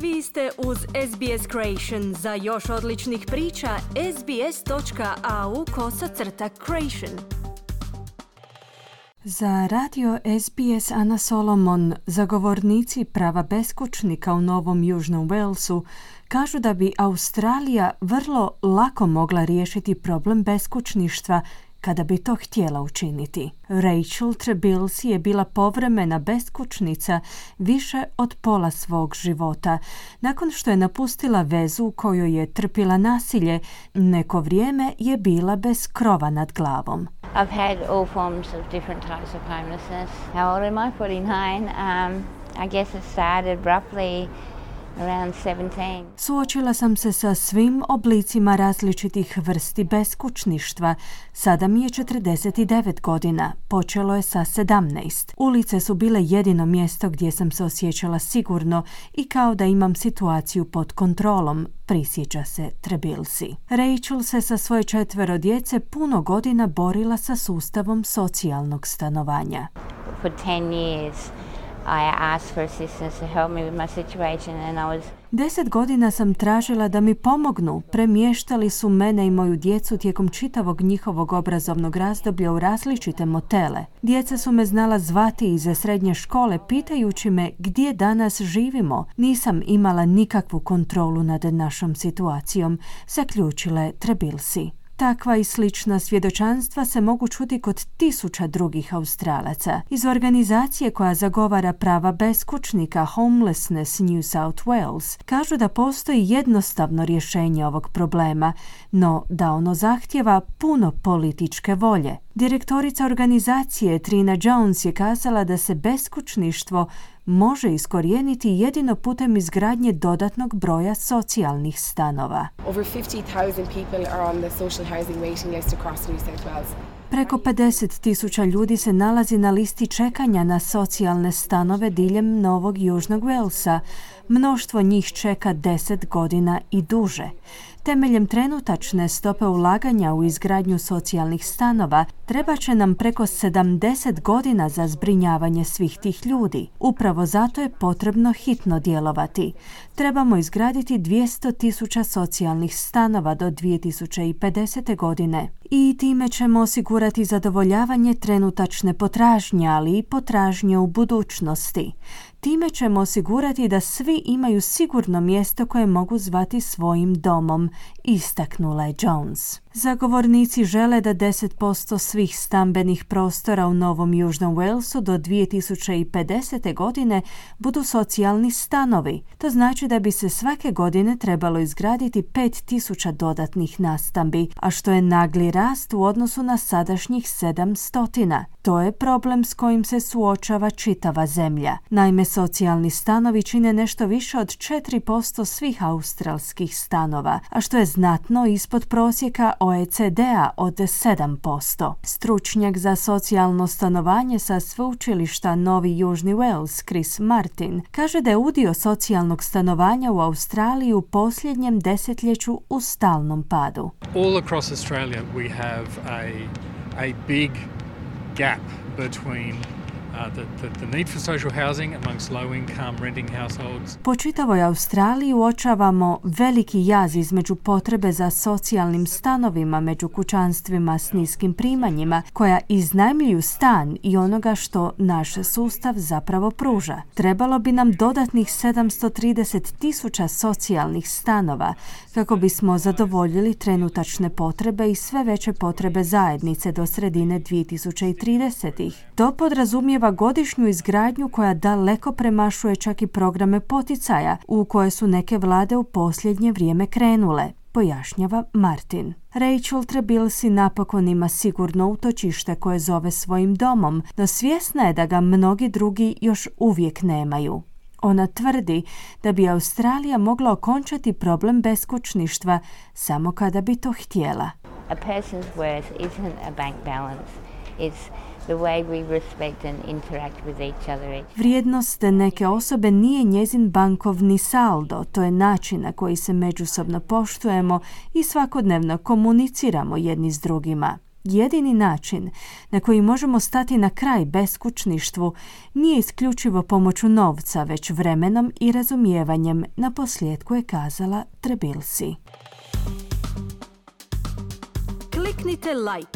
Vi ste uz SBS Creation. Za još odličnih priča, sbs.au kosacrta creation. Za radio SBS Ana Solomon, zagovornici prava beskućnika u Novom Južnom Walesu, kažu da bi Australija vrlo lako mogla riješiti problem beskućništva kada bi to htjela učiniti. Rachel Trebilsi je bila povremena beskućnica više od pola svog života. Nakon što je napustila vezu u kojoj je trpila nasilje, neko vrijeme je bila bez krova nad glavom. I've had all forms of different types of homelessness. How old am I? 49. Um, I guess it started Suočila sam se sa svim oblicima različitih vrsti beskućništva. Sada mi je 49 godina. Počelo je sa 17. Ulice su bile jedino mjesto gdje sam se osjećala sigurno i kao da imam situaciju pod kontrolom, prisjeća se Trebilsi. Rachel se sa svoje četvero djece puno godina borila sa sustavom socijalnog stanovanja. For 10 years Deset godina sam tražila da mi pomognu. Premještali su mene i moju djecu tijekom čitavog njihovog obrazovnog razdoblja u različite motele. Djeca su me znala zvati iz srednje škole pitajući me gdje danas živimo. Nisam imala nikakvu kontrolu nad našom situacijom, zaključile je Trebilsi. Takva i slična svjedočanstva se mogu čuti kod tisuća drugih Australaca. Iz organizacije koja zagovara prava beskućnika Homelessness New South Wales kažu da postoji jednostavno rješenje ovog problema, no da ono zahtjeva puno političke volje. Direktorica organizacije Trina Jones je kazala da se beskućništvo može iskorijeniti jedino putem izgradnje dodatnog broja socijalnih stanova. Over 50,000 people are on the social housing waiting list across New South Wales. Preko 50 tisuća ljudi se nalazi na listi čekanja na socijalne stanove diljem Novog Južnog Walesa. Mnoštvo njih čeka 10 godina i duže. Temeljem trenutačne stope ulaganja u izgradnju socijalnih stanova treba će nam preko 70 godina za zbrinjavanje svih tih ljudi. Upravo zato je potrebno hitno djelovati. Trebamo izgraditi 200 tisuća socijalnih stanova do 2050. godine i time ćemo osigurati zadovoljavanje trenutačne potražnje, ali i potražnje u budućnosti. Time ćemo osigurati da svi imaju sigurno mjesto koje mogu zvati svojim domom, istaknula je Jones. Zagovornici žele da 10% svih stambenih prostora u Novom Južnom Walesu do 2050. godine budu socijalni stanovi. To znači da bi se svake godine trebalo izgraditi 5000 dodatnih nastambi, a što je nagli rast u odnosu na sadašnjih 700. To je problem s kojim se suočava čitava zemlja. Naime, socijalni stanovi čine nešto više od 4% svih australskih stanova, a što je znatno ispod prosjeka OECD-a od 7%. Stručnjak za socijalno stanovanje sa sveučilišta Novi Južni Wales, Chris Martin, kaže da je udio socijalnog stanovanja u Australiji u posljednjem desetljeću u stalnom padu. All across Australia we have a, a big gap between po čitavoj Australiji uočavamo veliki jaz između potrebe za socijalnim stanovima među kućanstvima s niskim primanjima koja iznajmljuju stan i onoga što naš sustav zapravo pruža. Trebalo bi nam dodatnih 730 tisuća socijalnih stanova kako bismo zadovoljili trenutačne potrebe i sve veće potrebe zajednice do sredine 2030. To podrazumijeva godišnju izgradnju koja daleko premašuje čak i programe poticaja u koje su neke vlade u posljednje vrijeme krenule pojašnjava Martin. Rachel Trebilsi napokon ima sigurno utočište koje zove svojim domom, no svjesna je da ga mnogi drugi još uvijek nemaju. Ona tvrdi da bi Australija mogla okončati problem beskućništva samo kada bi to htjela. A person's worth isn't a bank balance. It's Vrijednost neke osobe nije njezin bankovni saldo, to je način na koji se međusobno poštujemo i svakodnevno komuniciramo jedni s drugima. Jedini način na koji možemo stati na kraj beskućništvu nije isključivo pomoću novca, već vremenom i razumijevanjem, na posljedku je kazala Trebilsi. Kliknite like,